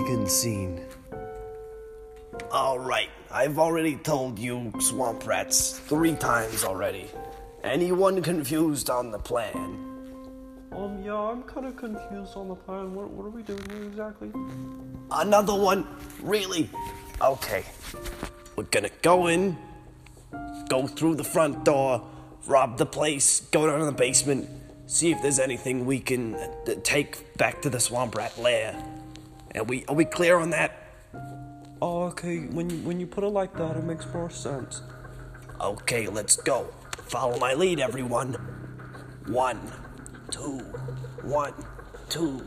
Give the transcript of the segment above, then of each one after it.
beacon seen. Alright, I've already told you swamp rats three times already. Anyone confused on the plan? Um, yeah, I'm kind of confused on the plan. What, what are we doing here exactly? Another one? Really? Okay. We're gonna go in, go through the front door, rob the place, go down to the basement, see if there's anything we can uh, take back to the swamp rat lair. And we are we clear on that? Oh, okay. When you, when you put it like that, it makes more sense. Okay, let's go. Follow my lead, everyone. One, two, one, two.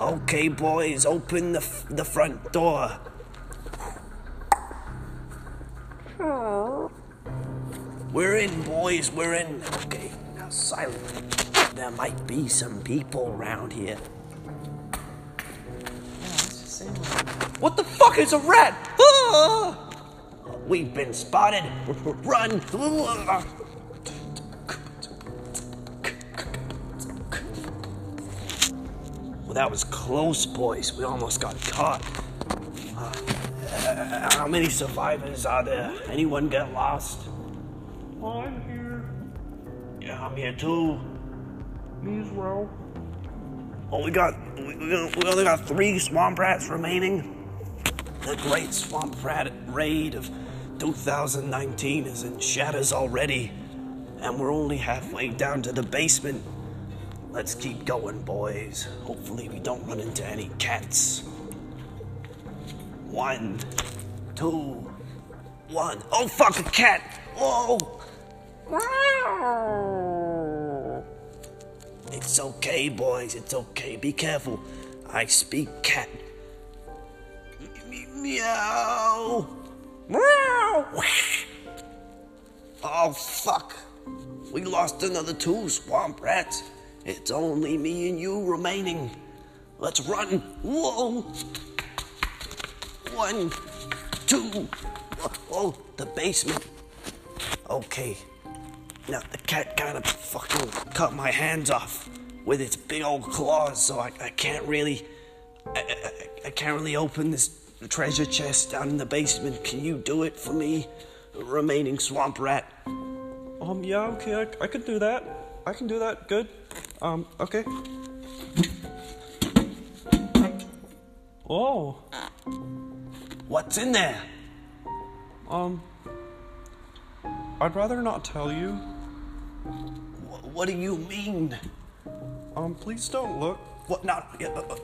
Okay, boys, open the f- the front door. Oh. We're in, boys. We're in. Okay, now silent. There might be some people around here. What the fuck is a rat? Ah! We've been spotted. Run! Well, that was close, boys. We almost got caught. Uh, how many survivors are there? Anyone get lost? I'm here. Yeah, I'm here too. Me as well. Oh, we got we we only got three swamp rats remaining. The great swamp rat raid of 2019 is in shatters already, and we're only halfway down to the basement. Let's keep going, boys. Hopefully, we don't run into any cats. One, two, one. Oh, fuck, a cat! Whoa! It's okay, boys. It's okay. Be careful. I speak cat. Meow. Meow. Oh, fuck. We lost another two swamp rats. It's only me and you remaining. Let's run. Whoa. One, two. Oh, the basement. Okay. Now, the cat kind of fucking cut my hands off with its big old claws, so I, I can't really. I, I, I can't really open this treasure chest down in the basement. Can you do it for me, remaining swamp rat? Um, yeah, okay, I, I can do that. I can do that. Good. Um, okay. Oh, What's in there? um, I'd rather not tell you. Wh- What do you mean? Um, please don't look. What not? uh, uh,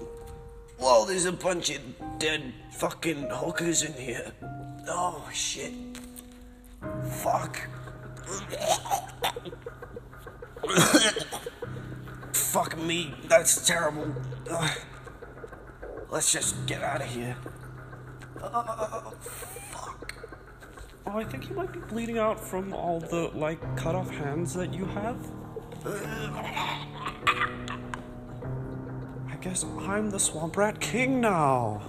Whoa, there's a bunch of dead fucking hookers in here. Oh shit. Fuck. Fuck me, that's terrible. Ugh. Let's just get out of here. Uh, fuck. Oh, I think you might be bleeding out from all the, like, cut off hands that you have. I guess I'm the Swamp Rat King now.